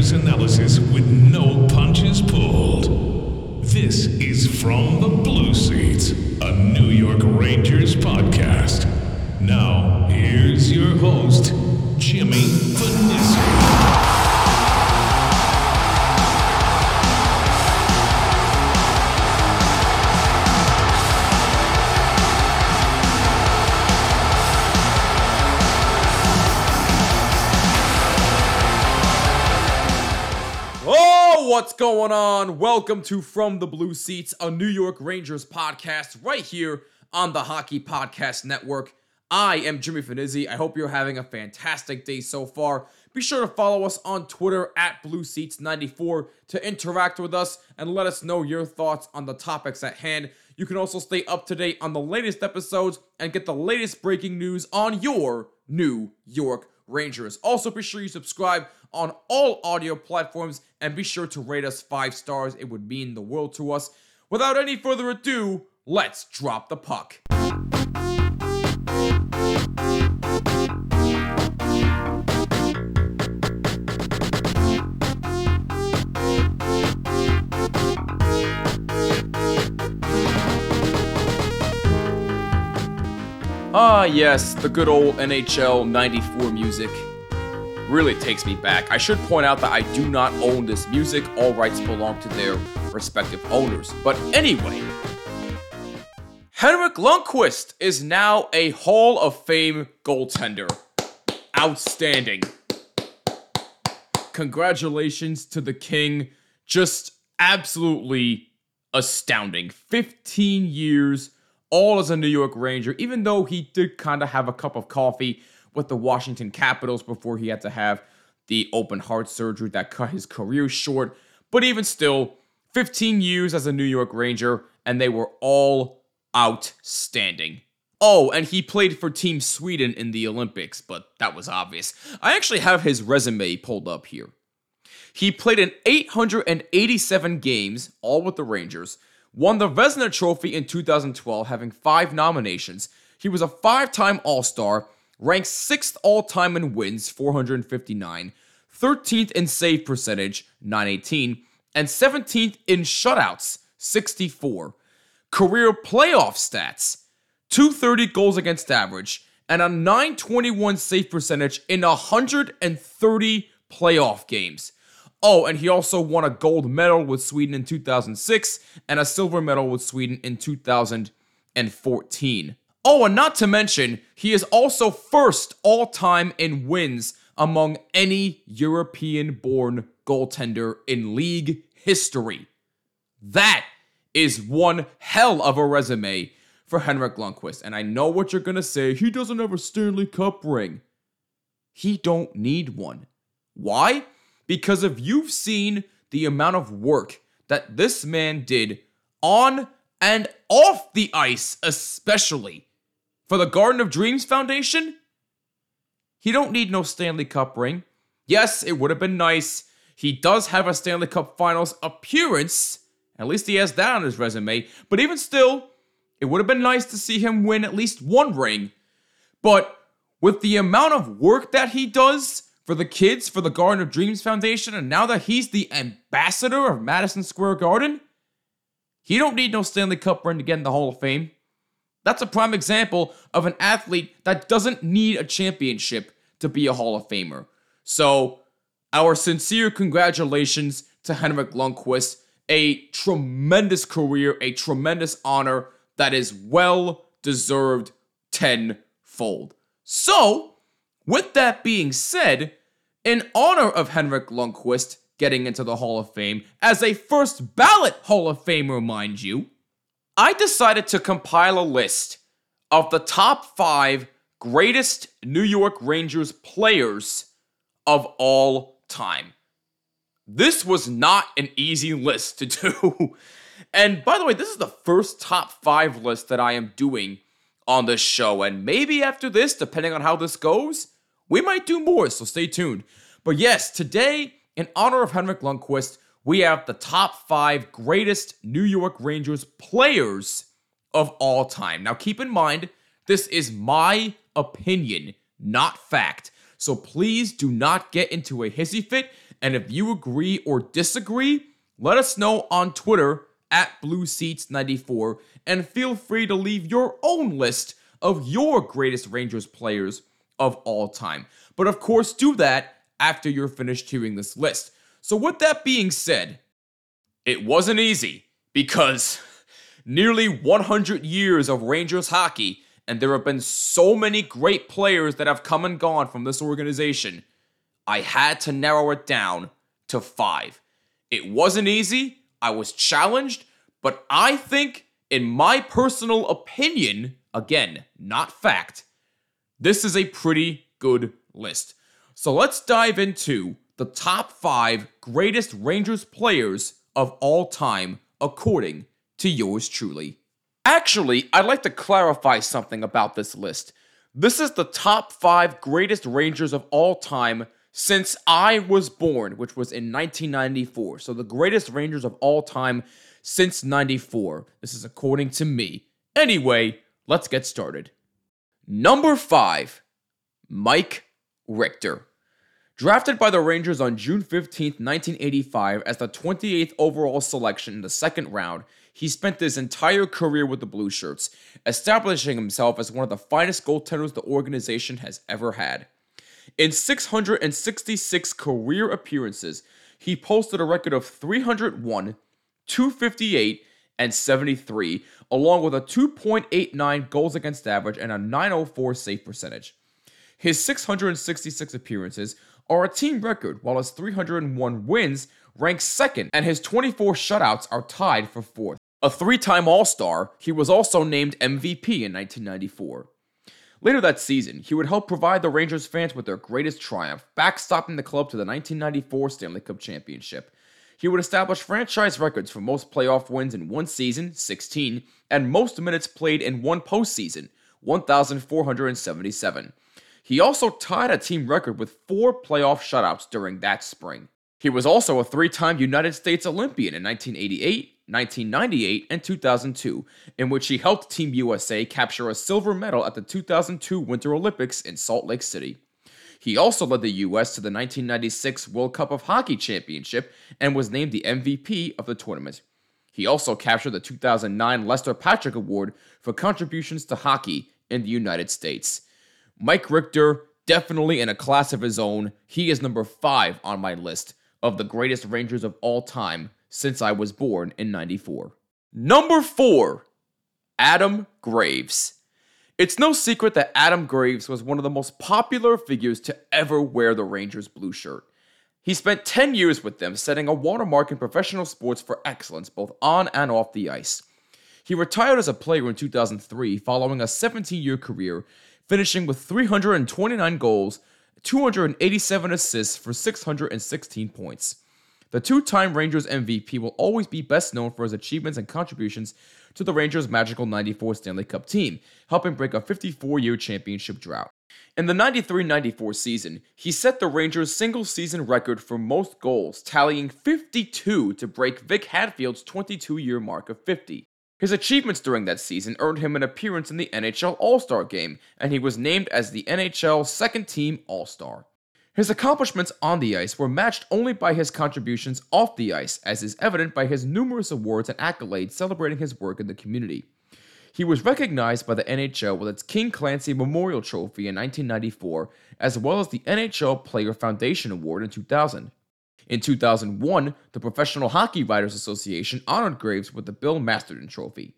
Analysis with no punches pulled. This is From the Blue Seats, a New York Rangers podcast. Now, here's your host, Jimmy Fanizzi. What's going on? Welcome to From the Blue Seats, a New York Rangers podcast right here on the Hockey Podcast Network. I am Jimmy Fanizzi. I hope you're having a fantastic day so far. Be sure to follow us on Twitter at Blue Seats 94 to interact with us and let us know your thoughts on the topics at hand. You can also stay up to date on the latest episodes and get the latest breaking news on your New York Rangers. Also, be sure you subscribe on all audio platforms and be sure to rate us five stars. It would mean the world to us. Without any further ado, let's drop the puck. Ah, yes, the good old NHL 94 music really takes me back. I should point out that I do not own this music, all rights belong to their respective owners. But anyway, Henrik Lundqvist is now a Hall of Fame goaltender. Outstanding. Congratulations to the King. Just absolutely astounding. 15 years, all as a New York Ranger, even though he did kind of have a cup of coffee with the Washington Capitals before he had to have the open heart surgery that cut his career short. But even still, 15 years as a New York Ranger, and they were all outstanding. Oh, and he played for Team Sweden in the Olympics, but that was obvious. I actually have his resume pulled up here. He played in 887 games, all with the Rangers, won the Vezina Trophy in 2012, having five nominations. He was a five time All Star, ranked sixth all time in wins, 459, 13th in save percentage, 918, and 17th in shutouts, 64. Career playoff stats 230 goals against average, and a 921 save percentage in 130 playoff games. Oh, and he also won a gold medal with Sweden in 2006 and a silver medal with Sweden in 2014. Oh, and not to mention, he is also first all time in wins among any European born goaltender in league history. That is one hell of a resume for Henrik Lundqvist. And I know what you're going to say. He doesn't have a Stanley Cup ring. He don't need one. Why? Because if you've seen the amount of work that this man did on and off the ice, especially for the Garden of Dreams Foundation, he don't need no Stanley Cup ring. Yes, it would have been nice. He does have a Stanley Cup Finals appearance. At least he has that on his resume. But even still, it would have been nice to see him win at least one ring. But with the amount of work that he does for the kids for the Garden of Dreams Foundation, and now that he's the ambassador of Madison Square Garden, He don't need no Stanley Cup ring to get in the Hall of Fame. That's a prime example of an athlete that doesn't need a championship to be a Hall of Famer. So, our sincere congratulations to Henrik Lundqvist. A tremendous career, a tremendous honor that is well deserved tenfold. So, with that being said, in honor of Henrik Lundqvist getting into the Hall of Fame as a first ballot Hall of Famer, mind you, I decided to compile a list of the top five greatest New York Rangers players of all time. This was not an easy list to do. and by the way, this is the first top five list that I am doing on this show. And maybe after this, depending on how this goes, we might do more. So stay tuned. But yes, today, in honor of Henrik Lundqvist, we have the top five greatest New York Rangers players of all time. Now, keep in mind, this is my opinion, not fact. So please do not get into a hissy fit. And if you agree or disagree, let us know on Twitter at BlueSeats94 and feel free to leave your own list of your greatest Rangers players of all time. But of course, do that after you're finished hearing this list. So, with that being said, it wasn't easy because nearly 100 years of Rangers hockey, and there have been so many great players that have come and gone from this organization. I had to narrow it down to five. It wasn't easy, I was challenged, but I think, in my personal opinion, again, not fact, this is a pretty good list. So let's dive into the top five greatest Rangers players of all time, according to yours truly. Actually, I'd like to clarify something about this list. This is the top five greatest Rangers of all time since I was born, which was in 1994. So the greatest Rangers of all time since 94. This is according to me. Anyway, let's get started. Number five, Mike Richter. Drafted by the Rangers on June 15, 1985, as the 28th overall selection in the second round, he spent his entire career with the Blue Shirts, establishing himself as one of the finest goaltenders the organization has ever had. In 666 career appearances, he posted a record of 301, 258, and 73, along with a 2.89 goals against average and a 904 save percentage. His 666 appearances are a team record, while his 301 wins rank second, and his 24 shutouts are tied for fourth. A three time All Star, he was also named MVP in 1994. Later that season, he would help provide the Rangers fans with their greatest triumph, backstopping the club to the 1994 Stanley Cup Championship. He would establish franchise records for most playoff wins in one season, 16, and most minutes played in one postseason, 1,477. He also tied a team record with four playoff shutouts during that spring. He was also a three time United States Olympian in 1988, 1998, and 2002, in which he helped Team USA capture a silver medal at the 2002 Winter Olympics in Salt Lake City. He also led the U.S. to the 1996 World Cup of Hockey Championship and was named the MVP of the tournament. He also captured the 2009 Lester Patrick Award for contributions to hockey in the United States. Mike Richter, definitely in a class of his own. He is number five on my list of the greatest Rangers of all time since I was born in 94. Number four, Adam Graves. It's no secret that Adam Graves was one of the most popular figures to ever wear the Rangers blue shirt. He spent 10 years with them, setting a watermark in professional sports for excellence both on and off the ice. He retired as a player in 2003 following a 17 year career, finishing with 329 goals, 287 assists for 616 points. The two time Rangers MVP will always be best known for his achievements and contributions to the Rangers' magical 94 Stanley Cup team, helping break a 54 year championship drought. In the 93 94 season, he set the Rangers' single season record for most goals, tallying 52 to break Vic Hadfield's 22 year mark of 50. His achievements during that season earned him an appearance in the NHL All Star game, and he was named as the NHL Second Team All Star. His accomplishments on the ice were matched only by his contributions off the ice, as is evident by his numerous awards and accolades celebrating his work in the community. He was recognized by the NHL with its King Clancy Memorial Trophy in 1994, as well as the NHL Player Foundation Award in 2000. In 2001, the Professional Hockey Writers Association honored Graves with the Bill Masterton Trophy.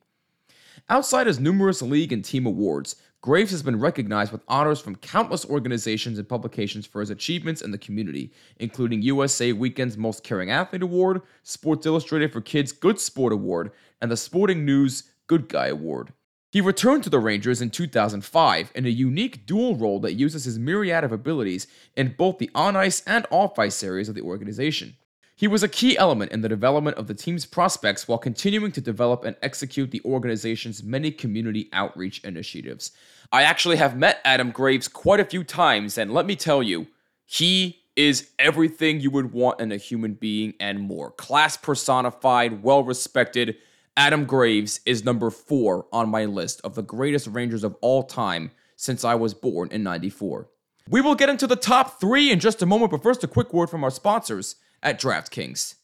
Outside his numerous league and team awards, Graves has been recognized with honors from countless organizations and publications for his achievements in the community, including USA Weekend's Most Caring Athlete Award, Sports Illustrated for Kids Good Sport Award, and the Sporting News Good Guy Award. He returned to the Rangers in 2005 in a unique dual role that uses his myriad of abilities in both the on ice and off ice areas of the organization. He was a key element in the development of the team's prospects while continuing to develop and execute the organization's many community outreach initiatives. I actually have met Adam Graves quite a few times, and let me tell you, he is everything you would want in a human being and more. Class personified, well respected. Adam Graves is number four on my list of the greatest Rangers of all time since I was born in 94. We will get into the top three in just a moment, but first, a quick word from our sponsors at DraftKings.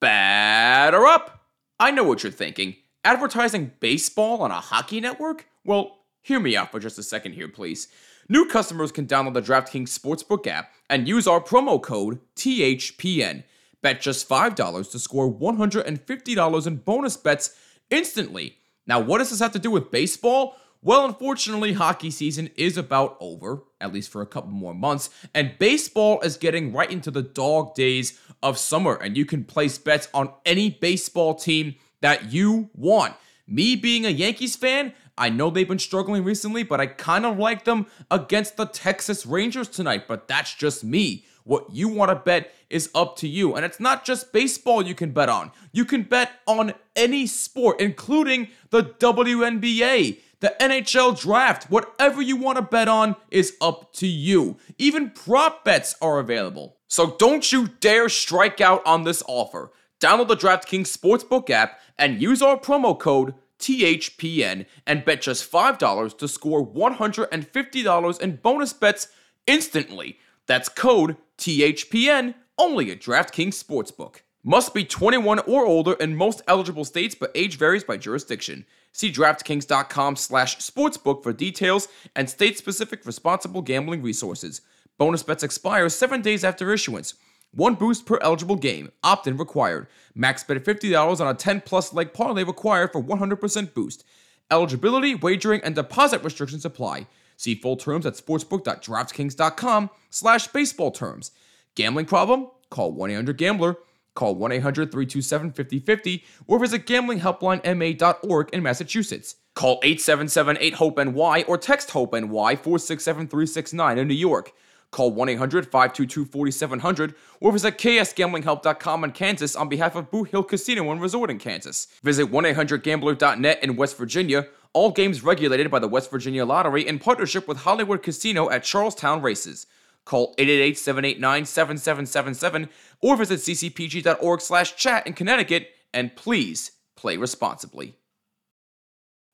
Batter up! I know what you're thinking. Advertising baseball on a hockey network? Well, hear me out for just a second here, please. New customers can download the DraftKings Sportsbook app and use our promo code THPN. Bet just $5 to score $150 in bonus bets instantly. Now, what does this have to do with baseball? Well, unfortunately, hockey season is about over, at least for a couple more months, and baseball is getting right into the dog days of summer, and you can place bets on any baseball team that you want. Me being a Yankees fan, I know they've been struggling recently, but I kind of like them against the Texas Rangers tonight, but that's just me. What you want to bet is up to you. And it's not just baseball you can bet on. You can bet on any sport, including the WNBA the NHL draft, whatever you want to bet on is up to you. Even prop bets are available. So don't you dare strike out on this offer. Download the DraftKings Sportsbook app and use our promo code THPN and bet just $5 to score $150 in bonus bets instantly. That's code THPN only at DraftKings Sportsbook. Must be 21 or older in most eligible states, but age varies by jurisdiction. See DraftKings.com slash sportsbook for details and state-specific responsible gambling resources. Bonus bets expire seven days after issuance. One boost per eligible game. Opt-in required. Max bet $50 on a 10-plus leg parlay required for 100% boost. Eligibility, wagering, and deposit restrictions apply. See full terms at sportsbook.draftkings.com slash baseball terms. Gambling problem? Call 1-800-GAMBLER. Call 1 800 327 5050 or visit gamblinghelplinema.org in Massachusetts. Call 877 8 HOPE NY or text HOPE NY 467 369 in New York. Call 1 800 522 4700 or visit ksgamblinghelp.com in Kansas on behalf of Boot Hill Casino and Resort in Kansas. Visit 1 800 gambler.net in West Virginia. All games regulated by the West Virginia Lottery in partnership with Hollywood Casino at Charlestown Races. Call 888-789-7777 or visit ccpg.org slash chat in Connecticut, and please play responsibly.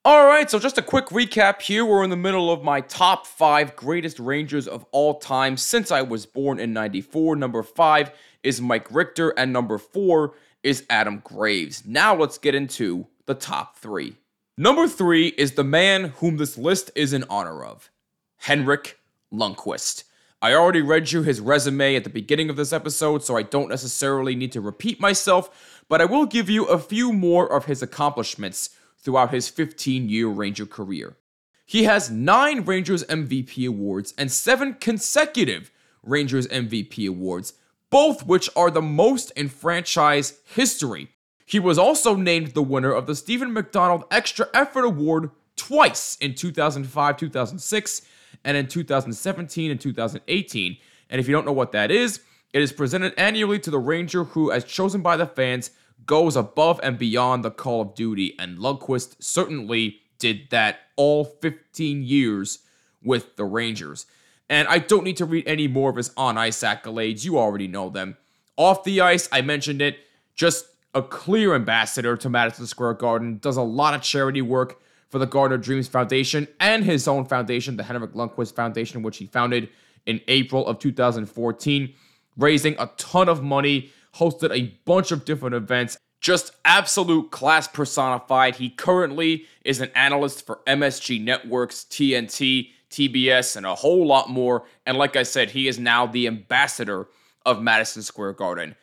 Alright, so just a quick recap here. We're in the middle of my top five greatest Rangers of all time since I was born in 94. Number five is Mike Richter, and number four is Adam Graves. Now let's get into the top three. Number three is the man whom this list is in honor of Henrik Lundqvist. I already read you his resume at the beginning of this episode, so I don't necessarily need to repeat myself, but I will give you a few more of his accomplishments throughout his 15 year Ranger career. He has nine Rangers MVP awards and seven consecutive Rangers MVP awards, both which are the most in franchise history. He was also named the winner of the Steven McDonald Extra Effort Award twice in 2005 2006 and in 2017 and 2018. And if you don't know what that is, it is presented annually to the Ranger who, as chosen by the fans, goes above and beyond the call of duty. And Lundqvist certainly did that all 15 years with the Rangers. And I don't need to read any more of his on ice accolades, you already know them. Off the ice, I mentioned it, just a clear ambassador to Madison Square Garden, does a lot of charity work for the Garden of Dreams Foundation and his own foundation, the Henrik Lundqvist Foundation, which he founded in April of 2014, raising a ton of money, hosted a bunch of different events. Just absolute class personified. He currently is an analyst for MSG Networks, TNT, TBS, and a whole lot more. And like I said, he is now the ambassador of Madison Square Garden.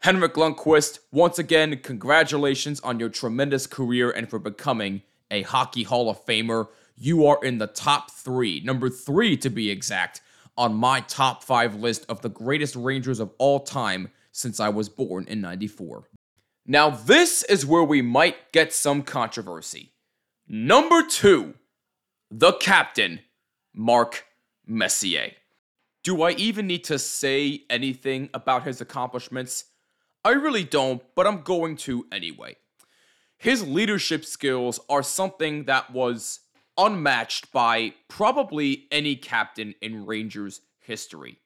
Henrik Lundqvist, once again, congratulations on your tremendous career and for becoming a Hockey Hall of Famer. You are in the top three, number three to be exact, on my top five list of the greatest Rangers of all time since I was born in 94. Now, this is where we might get some controversy. Number two, the captain, Mark Messier. Do I even need to say anything about his accomplishments? I really don't, but I'm going to anyway. His leadership skills are something that was unmatched by probably any captain in Rangers history.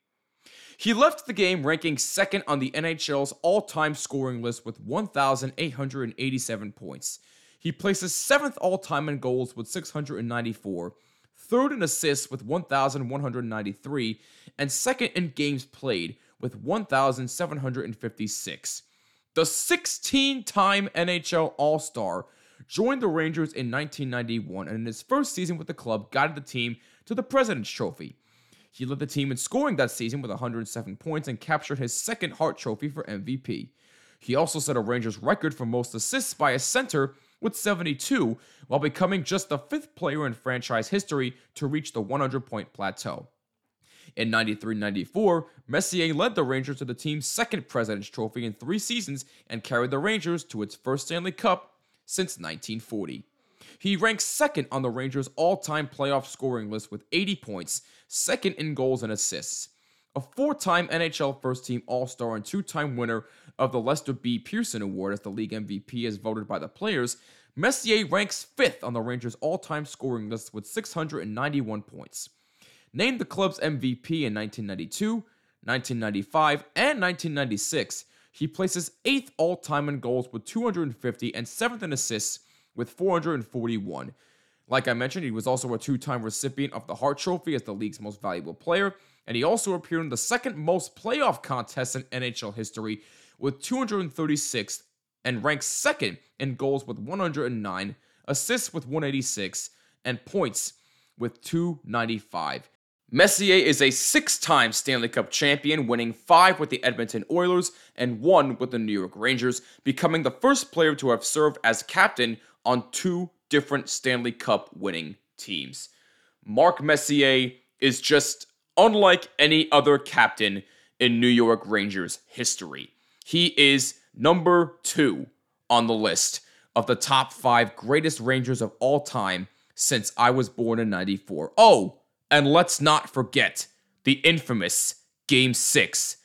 He left the game ranking second on the NHL's all time scoring list with 1,887 points. He places seventh all time in goals with 694, third in assists with 1,193, and second in games played with 1,756. The 16 time NHL All Star joined the Rangers in 1991 and in his first season with the club guided the team to the President's Trophy. He led the team in scoring that season with 107 points and captured his second Hart Trophy for MVP. He also set a Rangers record for most assists by a center with 72, while becoming just the fifth player in franchise history to reach the 100 point plateau. In 93 94, Messier led the Rangers to the team's second President's Trophy in three seasons and carried the Rangers to its first Stanley Cup since 1940. He ranks second on the Rangers' all time playoff scoring list with 80 points, second in goals and assists. A four time NHL first team All Star and two time winner of the Lester B. Pearson Award as the league MVP as voted by the players, Messier ranks fifth on the Rangers' all time scoring list with 691 points. Named the club's MVP in 1992, 1995, and 1996, he places eighth all time in goals with 250 and seventh in assists with 441. Like I mentioned, he was also a two time recipient of the Hart Trophy as the league's most valuable player, and he also appeared in the second most playoff contests in NHL history with 236 and ranks second in goals with 109, assists with 186, and points with 295. Messier is a six time Stanley Cup champion, winning five with the Edmonton Oilers and one with the New York Rangers, becoming the first player to have served as captain on two different Stanley Cup winning teams. Mark Messier is just unlike any other captain in New York Rangers history. He is number two on the list of the top five greatest Rangers of all time since I was born in 94. Oh, and let's not forget the infamous Game 6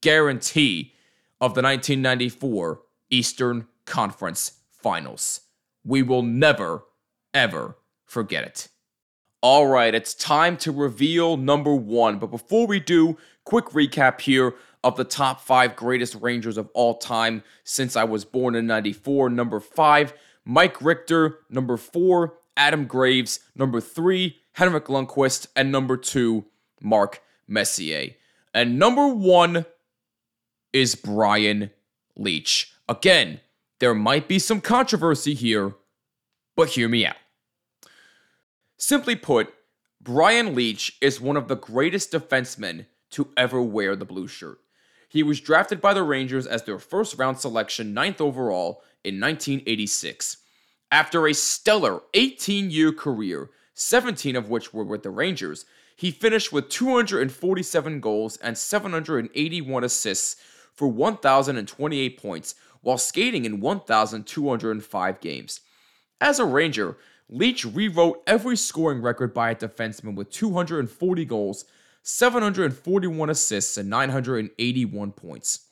guarantee of the 1994 Eastern Conference Finals. We will never, ever forget it. All right, it's time to reveal number one. But before we do, quick recap here of the top five greatest Rangers of all time since I was born in 94. Number five, Mike Richter. Number four, Adam Graves. Number three, Henrik Lundqvist, and number two, Mark Messier. And number one is Brian Leetch. Again, there might be some controversy here, but hear me out. Simply put, Brian Leetch is one of the greatest defensemen to ever wear the blue shirt. He was drafted by the Rangers as their first round selection, ninth overall, in 1986. After a stellar 18 year career, 17 of which were with the Rangers, he finished with 247 goals and 781 assists for 1,028 points while skating in 1,205 games. As a Ranger, Leetch rewrote every scoring record by a defenseman with 240 goals, 741 assists, and 981 points.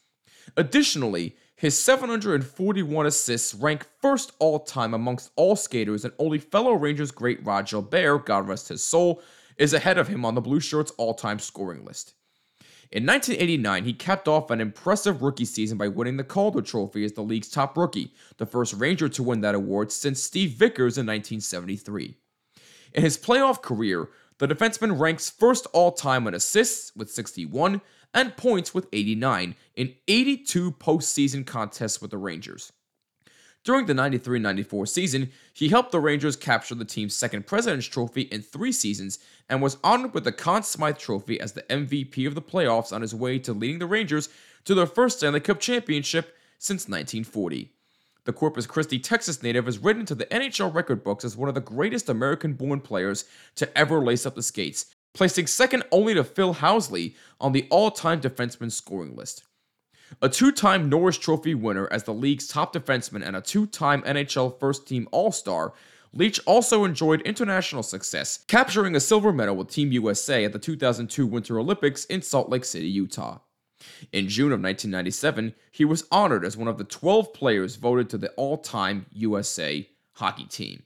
Additionally, his 741 assists rank first all time amongst all skaters, and only fellow Rangers great Rod Gilbert, God rest his soul, is ahead of him on the Blue Shirts all time scoring list. In 1989, he capped off an impressive rookie season by winning the Calder Trophy as the league's top rookie, the first Ranger to win that award since Steve Vickers in 1973. In his playoff career, The defenseman ranks first all time in assists with 61 and points with 89 in 82 postseason contests with the Rangers. During the 93 94 season, he helped the Rangers capture the team's second President's Trophy in three seasons and was honored with the Conn Smythe Trophy as the MVP of the playoffs on his way to leading the Rangers to their first Stanley Cup championship since 1940. The Corpus Christi, Texas native is written into the NHL record books as one of the greatest American born players to ever lace up the skates, placing second only to Phil Housley on the all time defenseman scoring list. A two time Norris Trophy winner as the league's top defenseman and a two time NHL first team All Star, Leetch also enjoyed international success, capturing a silver medal with Team USA at the 2002 Winter Olympics in Salt Lake City, Utah. In June of 1997, he was honored as one of the 12 players voted to the all time USA hockey team.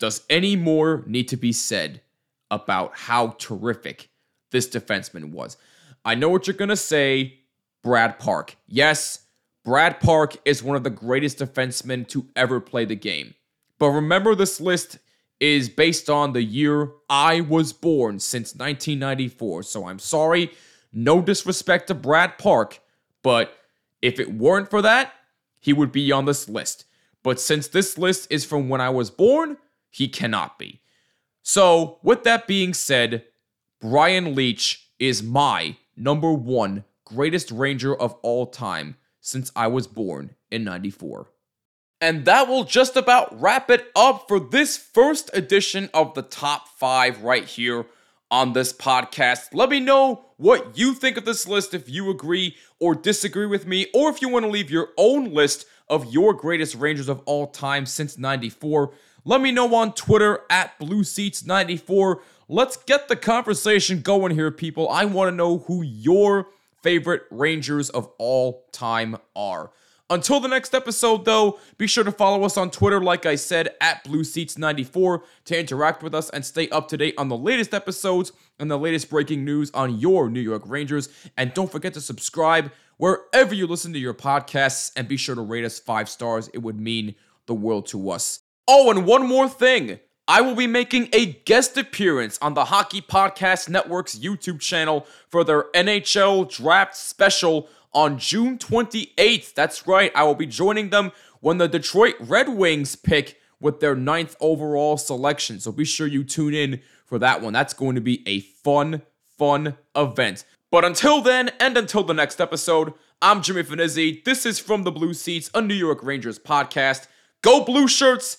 Does any more need to be said about how terrific this defenseman was? I know what you're going to say, Brad Park. Yes, Brad Park is one of the greatest defensemen to ever play the game. But remember, this list is based on the year I was born since 1994. So I'm sorry no disrespect to Brad Park, but if it weren't for that, he would be on this list. But since this list is from when I was born, he cannot be. So, with that being said, Brian Leetch is my number one greatest Ranger of all time since I was born in 94. And that will just about wrap it up for this first edition of the top five right here on this podcast. Let me know what you think of this list if you agree or disagree with me, or if you want to leave your own list of your greatest Rangers of all time since 94. Let me know on Twitter at BlueSeats94. Let's get the conversation going here, people. I want to know who your favorite Rangers of all time are. Until the next episode, though, be sure to follow us on Twitter, like I said, at BlueSeats94 to interact with us and stay up to date on the latest episodes and the latest breaking news on your New York Rangers. And don't forget to subscribe wherever you listen to your podcasts and be sure to rate us five stars. It would mean the world to us. Oh, and one more thing. I will be making a guest appearance on the Hockey Podcast Network's YouTube channel for their NHL Draft Special on June 28th. That's right, I will be joining them when the Detroit Red Wings pick with their ninth overall selection. So be sure you tune in for that one. That's going to be a fun, fun event. But until then, and until the next episode, I'm Jimmy Fanizzi. This is From the Blue Seats, a New York Rangers podcast. Go Blue Shirts,